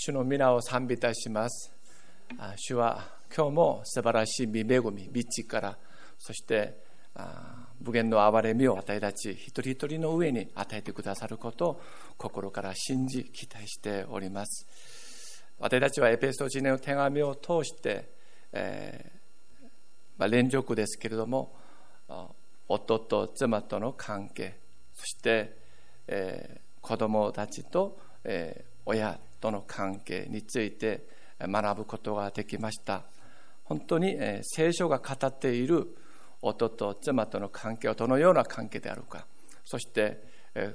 主の皆を賛美いたします。主は今日も素晴らしい見恵み道からそして無限の憐れみを与え立ち一人一人の上に与えてくださることを心から信じ期待しております。私たちはエペソ人の手紙を通して、えーまあ、連続ですけれども夫と妻との関係そして、えー、子供たちと、えー、親との関係について学ぶことができました。本当に聖書が語っている夫と妻との関係はどのような関係であるか。そして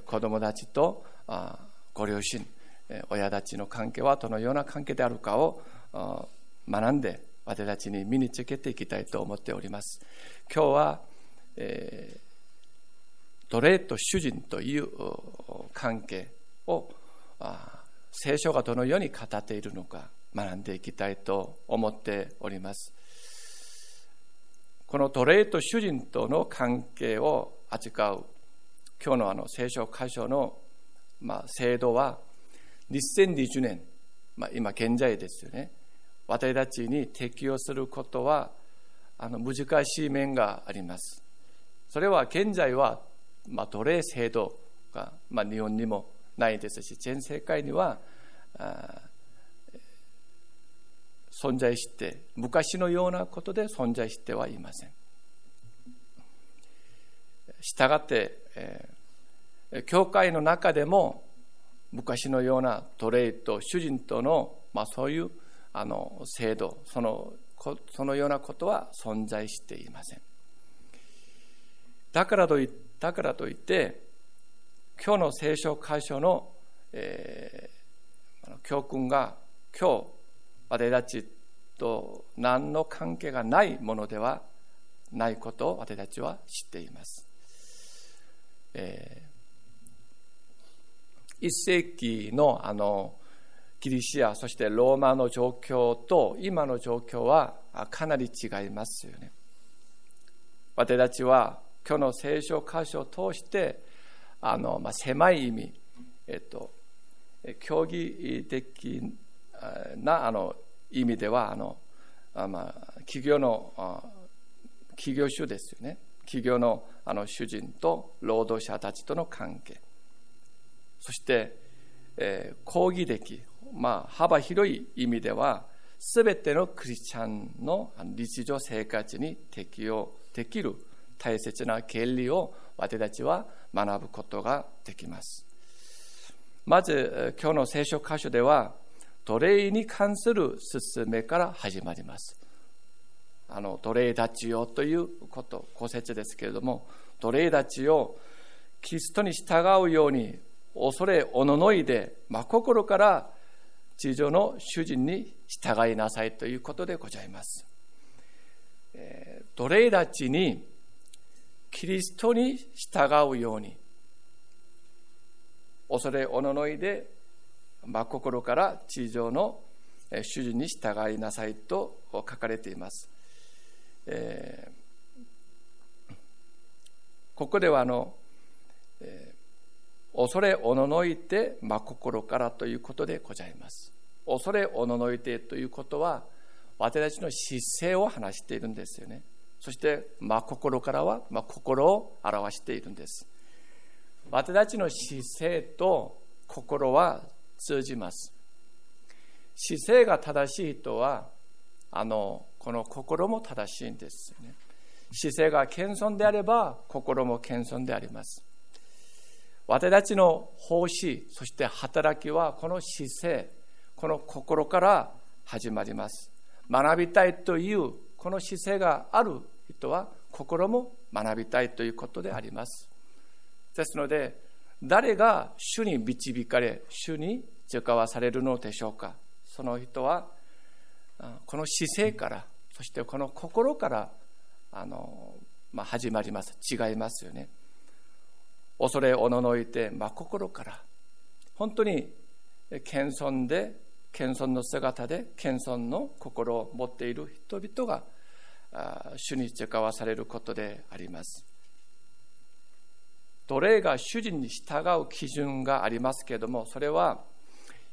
子供たちとご両親親たちの関係はどのような関係であるかを学んで私たちに身につけていきたいと思っております。今日は、えー、奴隷と主人という関係を聖書がどのように語っているのか学んでいきたいと思っております。この奴隷と主人との関係を扱う今日のあの聖書箇所の、まあ、制度は2020年、まあ、今現在ですよね私たちに適用することはあの難しい面がありますそれは現在は、まあ、奴隷制度が、まあ、日本にもないですし全世界には存在して昔のようなことで存在してはいません。したがって、えー、教会の中でも昔のような奴隷と主人との、まあ、そういうあの制度そのそのようなことは存在していません。だからといだからといって今日の聖書箇所の、えー、教訓が今日私たちと何の関係がないものではないことを私たちは知っています。えー、1世紀のあのギリシアそしてローマの状況と今の状況はかなり違いますよね。私たちは今日の聖書箇所を通してあの、まあ、狭い意味、えっと、競技的なあの意味ではあの、まあ、企業の企業主ですよね企業のあの主人と労働者たちとの関係そして、えー、抗議的、まあ、幅広い意味では全てのクリスチャンの日常生活に適用できる大切な原理を私たちは学ぶことができます。まず今日の聖書箇所では奴隷に関する勧めから始まります。あの奴隷たちよということ、古説ですけれども、奴隷たちをキリストに従うように恐れおののいで真心から地上の主人に従いなさいということでございます。えー、奴隷たちにキリストに従うように恐れおののいで真心から地上の主人に従いなさいと書かれています。えー、ここではあの、えー、恐れおののいて真心からということでございます。恐れおののいてということは私たちの姿勢を話しているんですよね。そして真心からは真心を表しているんです。私たちの姿勢と心は通じます。姿勢が正しい人はあのこの心も正しいんですね。姿勢が謙遜であれば心も謙遜であります。私たちの奉仕そして働きはこの姿勢この心から始まります。学びたいというこの姿勢がある人は心も学びたいということであります。ですので、誰が主に導かれ、主に使わされるのでしょうか。その人は、この姿勢から、そしてこの心から、あの、まあ、始まります。違いますよね。恐れおののいて、まあ、心から、本当に謙遜で、謙遜の姿で、謙遜の心を持っている人々が、主に使わされることであります。奴隷が主人に従う基準がありますけれども、それは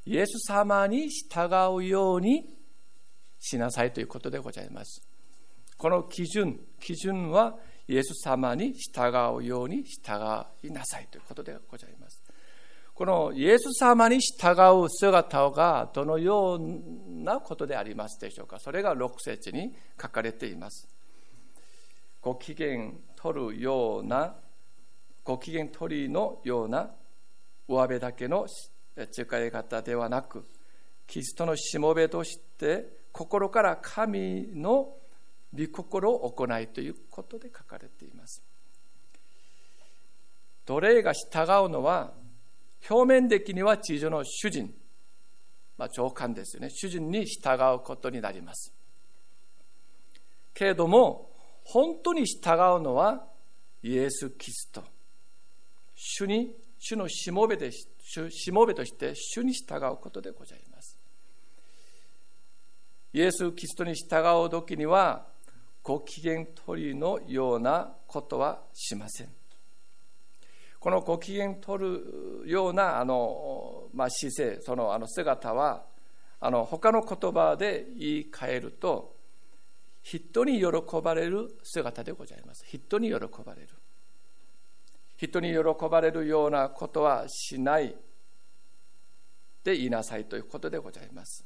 イエス様に従うようにしなさいということでございます。この基準、基準はイエス様に従うように従いなさいということでございます。このイエス様に従う姿がどのようなことでありますでしょうか。それが6節に書かれています。ご機嫌取るような、ご機嫌取りのような上辺だけの使い方ではなく、キリストのしもべとして心から神の御心を行いということで書かれています。奴隷が従うのは表面的には地上の主人、まあ、長官ですよね主人に従うことになりますけれども本当に従うのはイエス・キリスト主に主のしもべでしもべとして主に従うことでございます。イエス・キリストに従う時にはご機嫌取りのようなことはしません。このご機嫌取るようなあの、まあ、姿勢そのあの姿はあの他の言葉で言い換えると人に喜ばれる姿でございます。人に喜ばれる。人に喜ばれるようなことはしないで言いなさいということでございます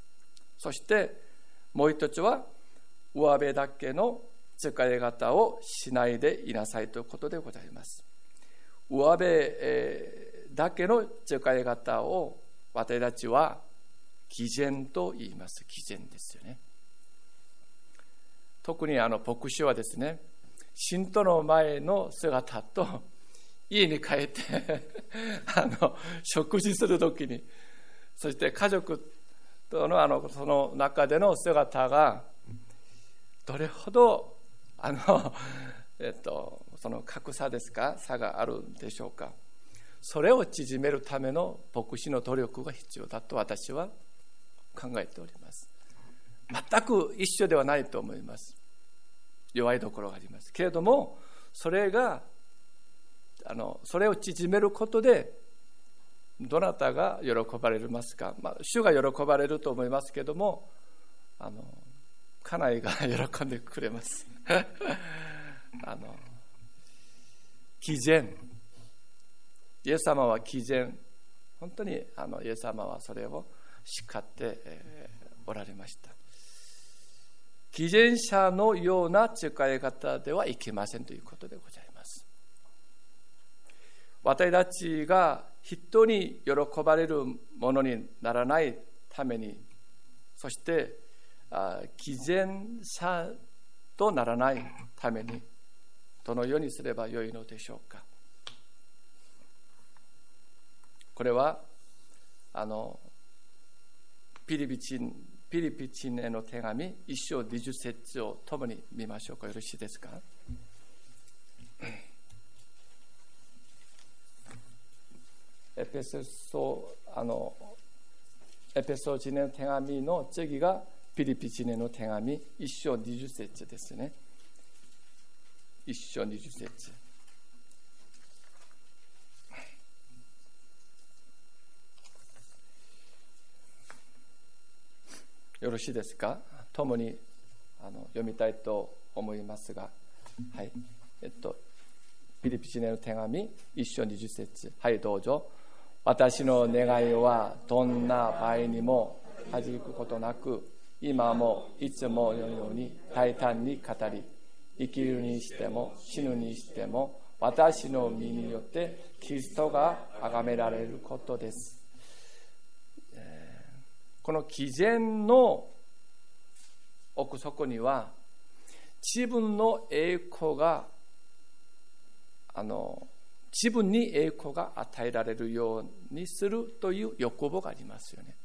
そしてもう一つは上辺だけの使い方をしないでいなさいということでございます上辺だけの使い方を私たちは偽善と言います。偽善ですよね。特にあの牧師はですね、信徒の前の姿と家に帰って あの食事するときに、そして家族とのあのその中での姿がどれほどあの、えっと、その格差ですか？差があるんでしょうか？それを縮めるための牧師の努力が必要だと私は考えております。全く一緒ではないと思います。弱いところがあります。けれどもそれがあのそれを縮めることでどなたが喜ばれますか、まあ、主が喜ばれると思いますけどもあの家内が喜んでくれます。あの毅然。イエス様は毅然。本当にあのイエス様はそれを叱って、おられました。偽善者のような使い方ではいけませんということでございます。私たちが人に喜ばれるものにならないためにそして偽善者とならないためにどのようにすればよいのでしょうか。これはあのピリピチンピリピチンへの手紙一章二十節を共に見ましょうか。よろしいですか。エペソあのエペソ人への手紙の次がピリピチネの手紙一章二十節ですね一章二十節よろしいですか共にあの読みたいと思いますがはいえっとピリピチネの手紙一章二十節はいどうぞ私の願いはどんな場合にも弾くことなく今もいつものように大胆に語り生きるにしても死ぬにしても私の身によってキリストが崇められることです。この偽善の奥底には自分の栄光があの自分に栄光が与えられるようにするという欲望がありますよね。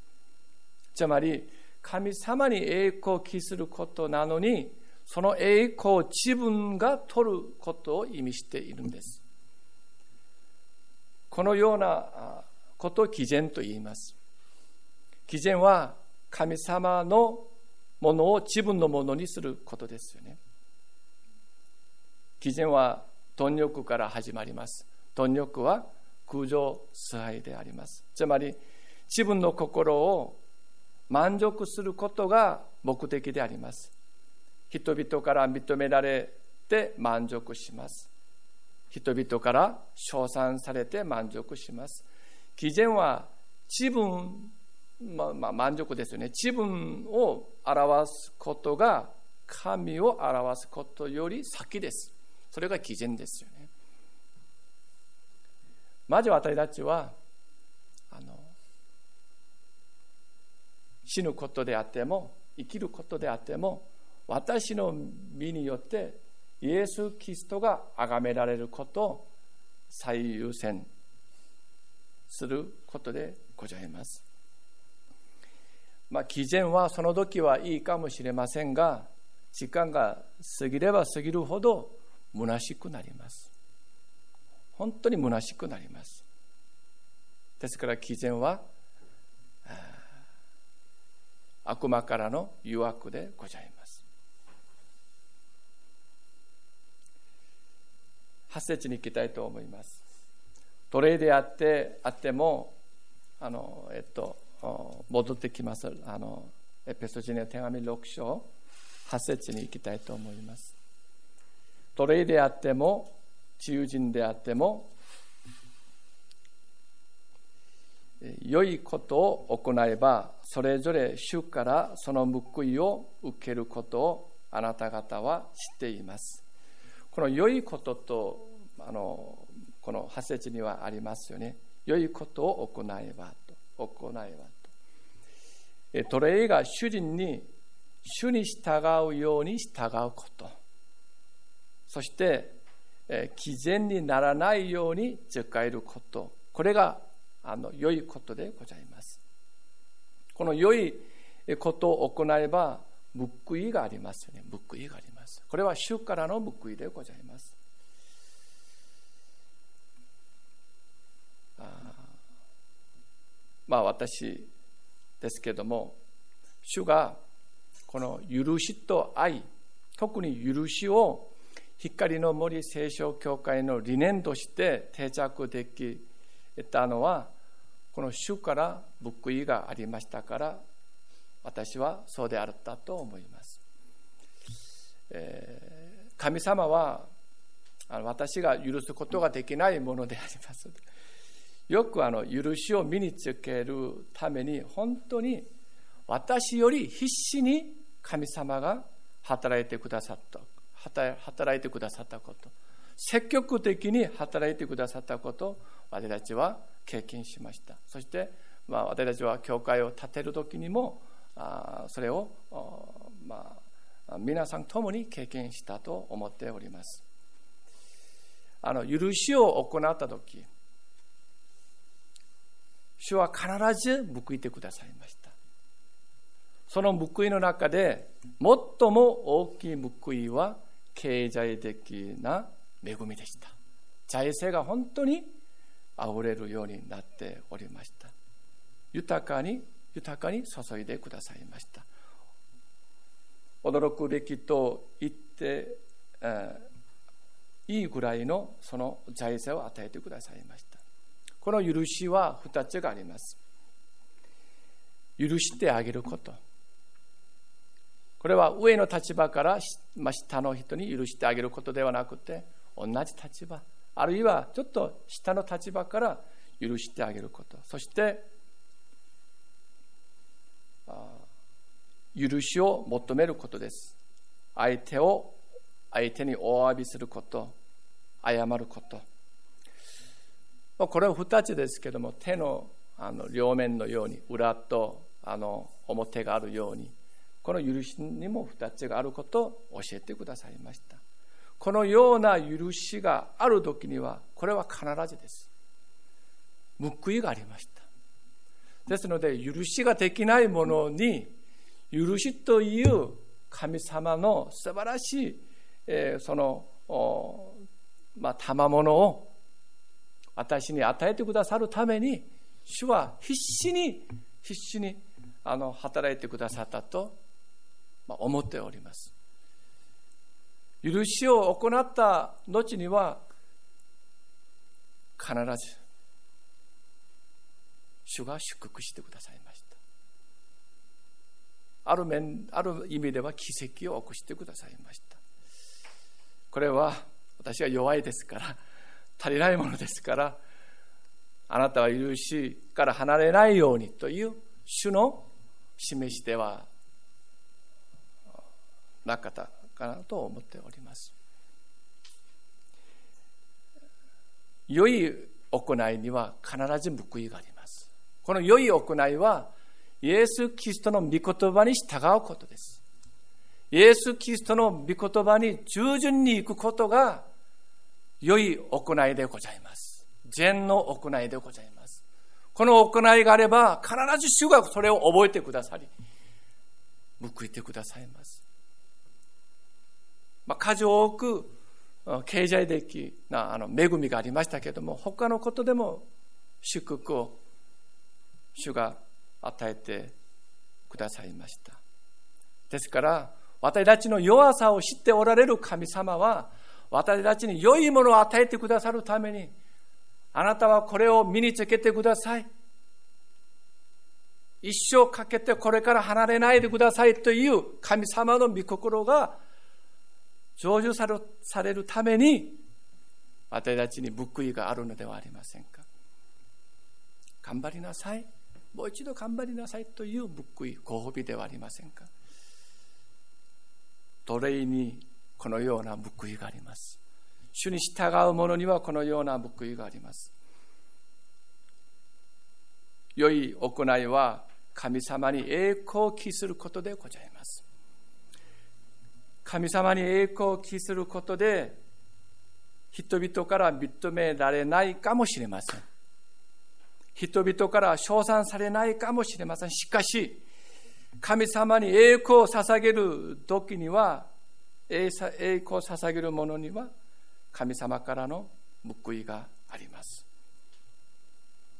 つまり神様に栄光を期することなのにその栄光を自分が取ることを意味しているんです。このようなことを偽善と言います。偽善は神様のものを自分のものにすることですよね。偽善は貪欲から始まります。貪欲は空情崇拝であります。つまり自分の心を満足することが目的であります。人々から認められて満足します。人々から称賛されて満足します。偽善は自分、まあ、まあ、満足ですよね。自分を表すことが神を表すことより先です。それが偽善ですよね。まず私たちはあの死ぬことであっても生きることであっても私の身によってイエス・キリストが崇められることを最優先することでございます。まあ、偽善はその時はいいかもしれませんが、時間が過ぎれば過ぎるほど虚しくなります。本当に虚しくなります。ですから偽善は悪魔からの誘惑でございます。8節に行きたいと思います。奴隷であってあってもあの、えっと、戻ってきます。あのエペソジネ手紙6章8節に行きたいと思います。奴隷であっても自由人であっても良いことを行えばそれぞれ主からその報いを受けることをあなた方は知っています。この良いこととあのこの8節にはありますよね。良いことを行えばと行えばと。奴隷が主人に主に従うように従うこと。そして毅然にならないように使えること。これがあの良いことでございます。この良いことを行えば報いがありますよね。報いがあります。これは主からの報いでございます。あまあ私ですけども主がこの許しと愛特に許しを光の森聖書教会の理念として定着できたのはこの主から報いがありましたから私はそうであったと思います、えー、神様は私が許すことができないものであります。よくあの許しを身につけるために本当に私より必死に神様が働いてくださった。働いてくださったこと。積極的に働いてくださったことを私たちは経験しました。そして、まあ、私たちは教会を建てる時にもあそれを、まあ、皆さん共に経験したと思っております。あの許しを行った時主は必ず報いてくださいました。その報いの中で最も大きい報いは経済的な恵みでした。財政が本当に溢れるようになっておりました。豊かに豊かに注いでくださいました。驚くべきと言って、えー、いいぐらいのその財政を与えてくださいました。この許しは2つがあります。許してあげること。これは上の立場から下の人に許してあげることではなくて、同じ立場、あるいはちょっと下の立場から許してあげること。そして、許しを求めることです。相手を、相手にお詫びすること、謝ること。これは2つですけども手のあの両面のように裏とあの表があるようにこの許しにも2つがあることを教えてくださいました。このような許しがある時にはこれは必ずです。報いがありました。ですので許しができないものに許しという神様の素晴らしい、えー、その、まあ、賜物を私に与えてくださるために主は必死に必死にあの働いてくださったと思っております。許しを行った後には必ず主が祝福してくださいました。ある面ある意味では奇跡を起こしてくださいました。これは私は弱いですから足りないものですからあなたは許しから離れないようにという主の示しではなかったかなと思っております。良い行いには必ず報いがあります。この良い行いはイエス・キリストの御言葉に従うことです。イエス・キリストの御言葉に従順に行くことが良い行いでございます。善の行いでございます。この行いがあれば必ず主がそれを覚えてくださり報いてくださいます。まあ、数多く経済的なあの恵みがありましたけれども他のことでも祝福を主が与えてくださいましたですから私たちの弱さを知っておられる神様は私たちに良いものを与えてくださるためにあなたはこれを身につけてください一生かけてこれから離れないでくださいという神様の御心が成就されるために私たちに報いがあるのではありませんか。頑張りなさい。もう一度頑張りなさいという報いご褒美ではありませんか。奴隷にこのような報いがあります。主に従う者にはこのような報いがあります。良い行いは神様に栄光を期することでございます。神様に栄光を期することで人々から認められないかもしれません。人々から称賛されないかもしれません。しかし神様に栄光を捧げる時には栄光を捧げる者には神様からの報いがあります。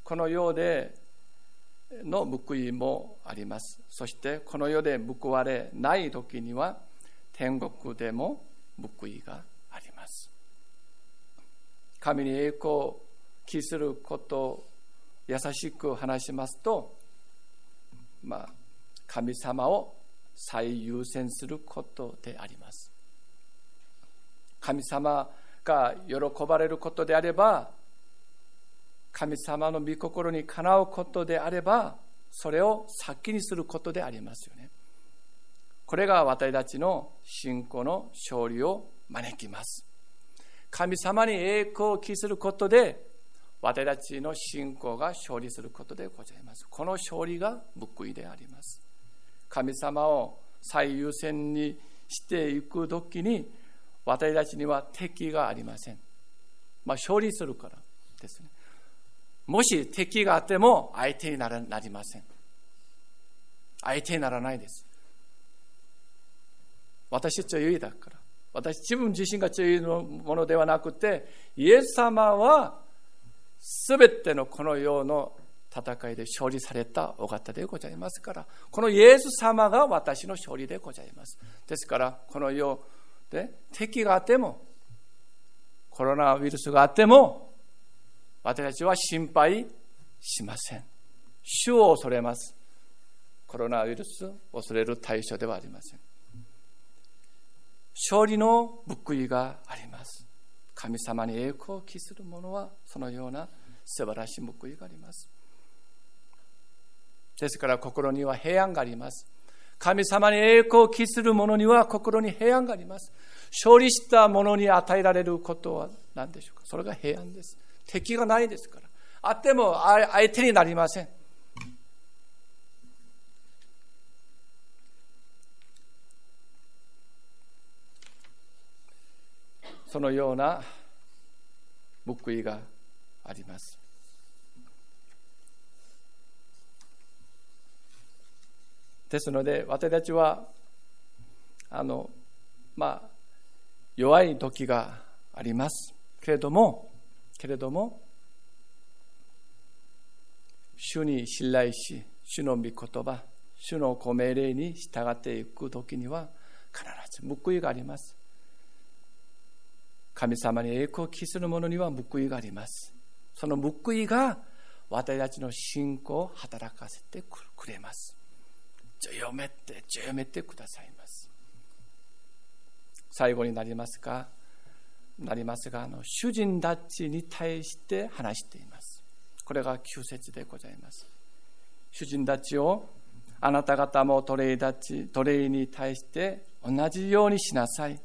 この世での報いもあります。そしてこの世で報われない時には天国でも報いがあります。神に栄光を期することを優しく話しますとまあ神様を最優先することであります。神様が喜ばれることであれば神様の御心にかなうことであればそれを先にすることでありますよね。これが私たちの信仰の勝利を招きます。神様に栄光を期することで、私たちの信仰が勝利することでございます。この勝利が報いであります。神様を最優先にしていくときに、私たちには敵がありません。まあ、勝利するからですね。もし敵があっても相手になりません。相手にならないです。私強いだから。私自分自身が強いものではなくてイエス様は全てのこの世の戦いで勝利されたお方でございますから。このイエス様が私の勝利でございます。ですからこの世で敵があってもコロナウイルスがあっても私たちは心配しません。主を恐れます。コロナウイルスを恐れる対象ではありません。勝利の報いがあります。神様に栄光を期する者はそのような素晴らしい報いがあります。ですから心には平安があります。神様に栄光を期する者には心に平安があります。勝利した者に与えられることは何でしょうか。それが平安です。敵がないですから。あっても相手になりません。そのような報いがあります。ですので私たちはあのまあ弱い時があります。けれどもけれども主に信頼し主の御言葉主のご命令に従っていく時には必ず報いがあります。神様に栄光を期する者には報いがあります。その報いが私たちの信仰を働かせてくれます。強めて、強めてくださいます。最後になりますが、なりますが、あの主人たちに対して話しています。これが旧説でございます。主人たちをあなた方も奴隷たち、奴隷に対して同じようにしなさい。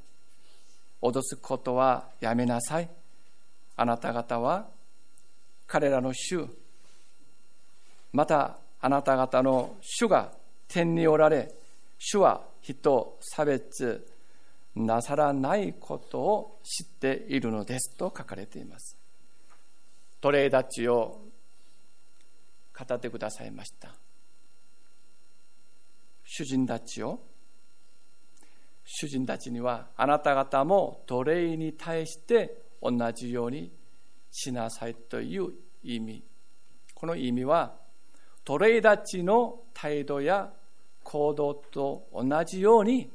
脅すことはやめなさい。あなた方は彼らの主、またあなた方の主が天におられ、主は人差別なさらないことを知っているのですと書かれています。奴隷たちを語ってくださいました。主人たちを主人たちにはあなた方も奴隷に対して同じようにしなさいという意味この意味は奴隷たちの態度や行動と同じように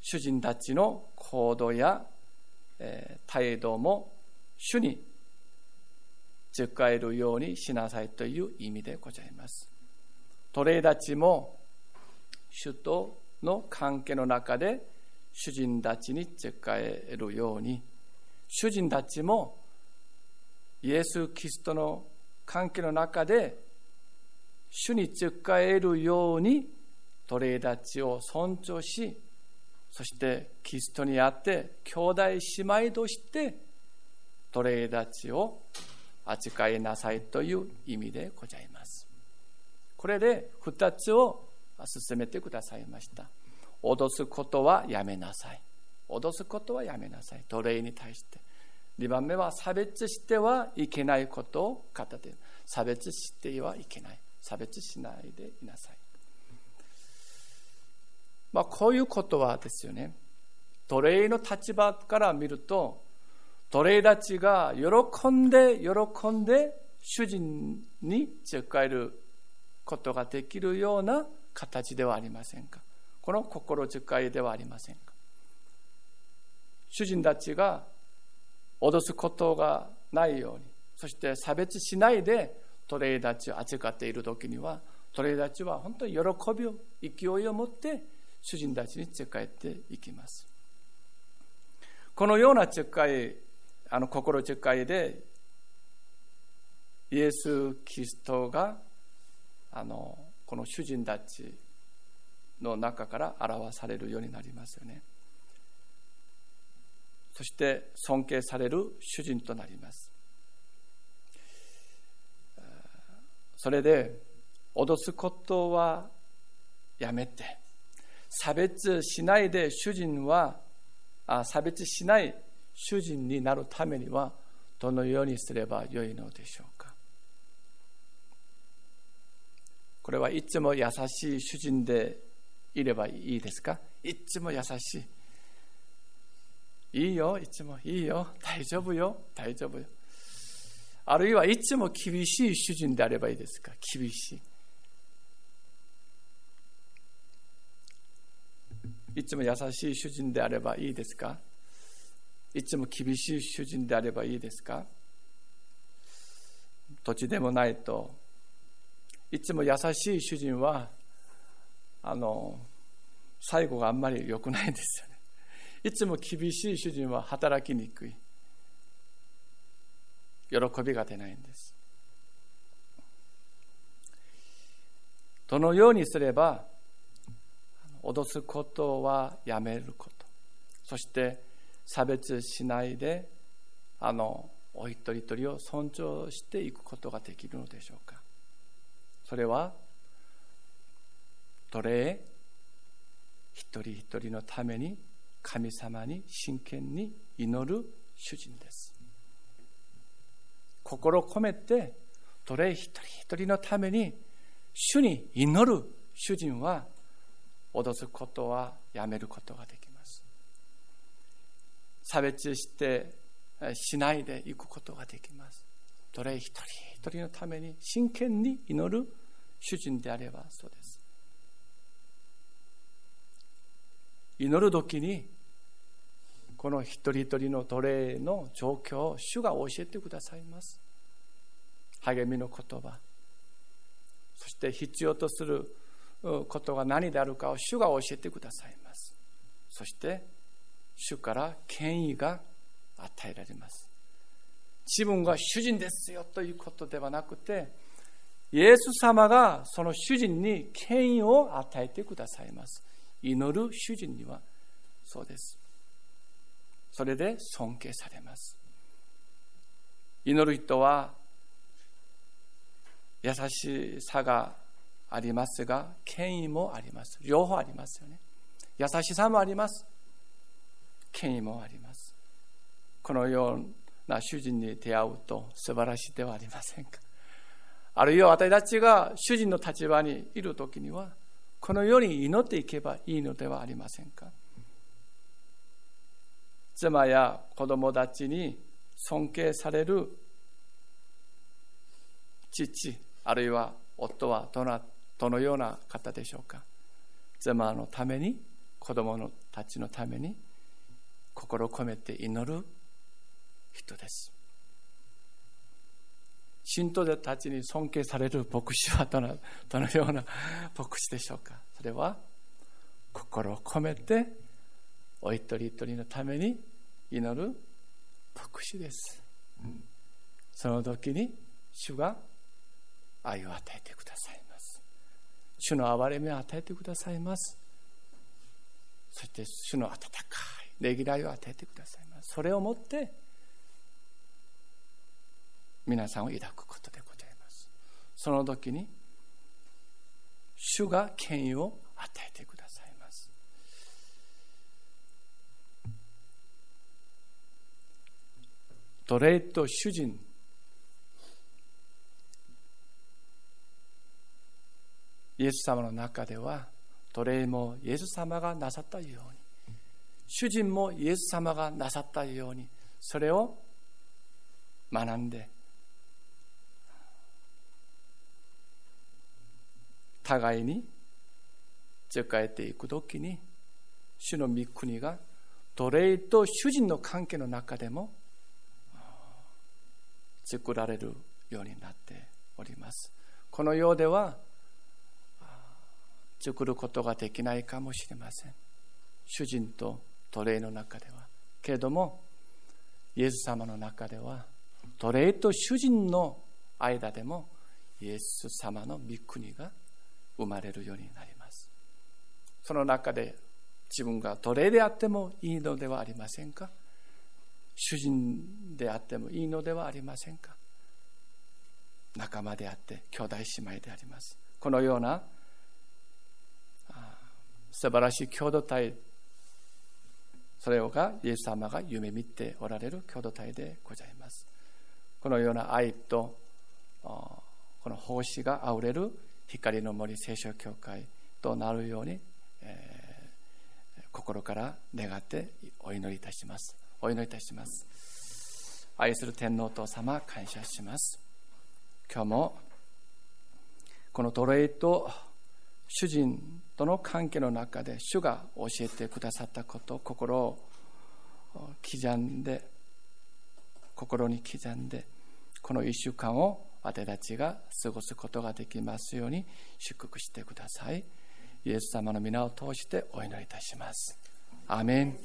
主人たちの行動や、え、態度も主に使えるようにしなさいという意味でございます。奴隷たちも主との関係の中で主人たちに使えるように主人たちもイエス・キリストの関係の中で主に使えるように奴隷たちを尊重しそしてキリストにあって兄弟姉妹として奴隷たちを扱いなさいという意味でございます。これで2つを進めてくださいました。脅すことはやめなさい。脅すことはやめなさい。奴隷に対して。2番目は差別してはいけないことを語っている差別してはいけない。差別しないでいなさい。まあ、こういうことはですよね。奴隷の立場から見ると、奴隷たちが喜んで喜んで主人に使えることができるような形ではありませんか？この心遣いではありませんか？主人たちが脅すことがないようにそして差別しないで奴隷たちを扱っている時には奴隷たちは本当に喜びを勢いを持って主人たちに使えていきます。このような使いあの心遣いでイエス・キリストがあのこの主人たちの中から表されるようになりますよね。そして尊敬される主人となります。それで脅すことはやめて差別しないで主人はあ差別しない主人になるためにはどのようにすればよいのでしょうかこれはいつも優しい主人でいればいいですか？いつも優しい。いいよいつもいいよ。大丈夫よ。大丈夫よ。あるいはいつも厳しい主人であればいいですか？厳しい。いつも優しい主人であればいいですか？いつも厳しい主人であればいいですか？土地でもないといつも優しい主人はあの最後があんまり良くないんですよね。いつも厳しい主人は働きにくい。喜びが出ないんです。どのようにすれば脅すことはやめること。そして差別しないであのお一人一人を尊重していくことができるのでしょうか。それは奴隷一人一人のために神様に真剣に祈る主人です。心を込めて奴隷一人一人のために主に祈る主人は脅すことはやめることができます。差別してしないでいくことができます。奴隷一人一人のために真剣に祈る主人であればそうです。祈る時にこの一人一人の奴隷の状況を主が教えてくださいます。励みの言葉。そして必要とすることが何であるかを主が教えてくださいます。そして主から権威が与えられます。自分が主人ですよということではなくてイエス様がその主人に権威を与えてくださいます。祈る主人にはそうです。それで尊敬されます。祈る人は優しさがありますが権威もあります。両方ありますよね。優しさもあります。権威もあります。このような主人に出会うと素晴らしいではありませんか？あるいは私たちが主人の立場にいる時にはこのように祈っていけばいいのではありませんか？妻や子供たちに尊敬される父あるいは夫はどのどのような方でしょうか？妻のために子供たちのために心を込めて祈る人です。信徒たちに尊敬される牧師はどの どのような牧師でしょうか？それは心を込めてお一人一人のために祈る牧師です、その時に主が愛を与えてくださいます。主の憐れみを与えてくださいます。そして主の温かいねぎらいを与えてくださいます。それをもって皆さんを抱くことでございます。その時に主が権威を与えてくださいます。奴隷と主人イエス様の中では奴隷もイエス様がなさったように主人もイエス様がなさったようにそれを学んで互いに仕えていく時に主の御国が奴隷と主人の関係の中でも作られるようになっております。この世では作ることができないかもしれません。主人と奴隷の中では。けれどもイエス様の中では奴隷と主人の間でもイエス様の御国が生まれるようになります。その中で自分が奴隷であってもいいのではありませんか？主人であってもいいのではありませんか？仲間であって兄弟姉妹であります。このような素晴らしい共同体それがイエス様が夢見ておられる共同体でございます。このような愛とこの奉仕があふれる光の森聖書教会となるように、えー、心から願ってお祈りいたします。お祈りいたします。愛する天皇父様感謝します。今日もこの奴隷と主人との関係の中で主が教えてくださったこと心を刻んで心に刻んでこの1週間を私たちが過ごすことができますように祝福してください。イエス様の皆を通してお祈りいたします。アメン。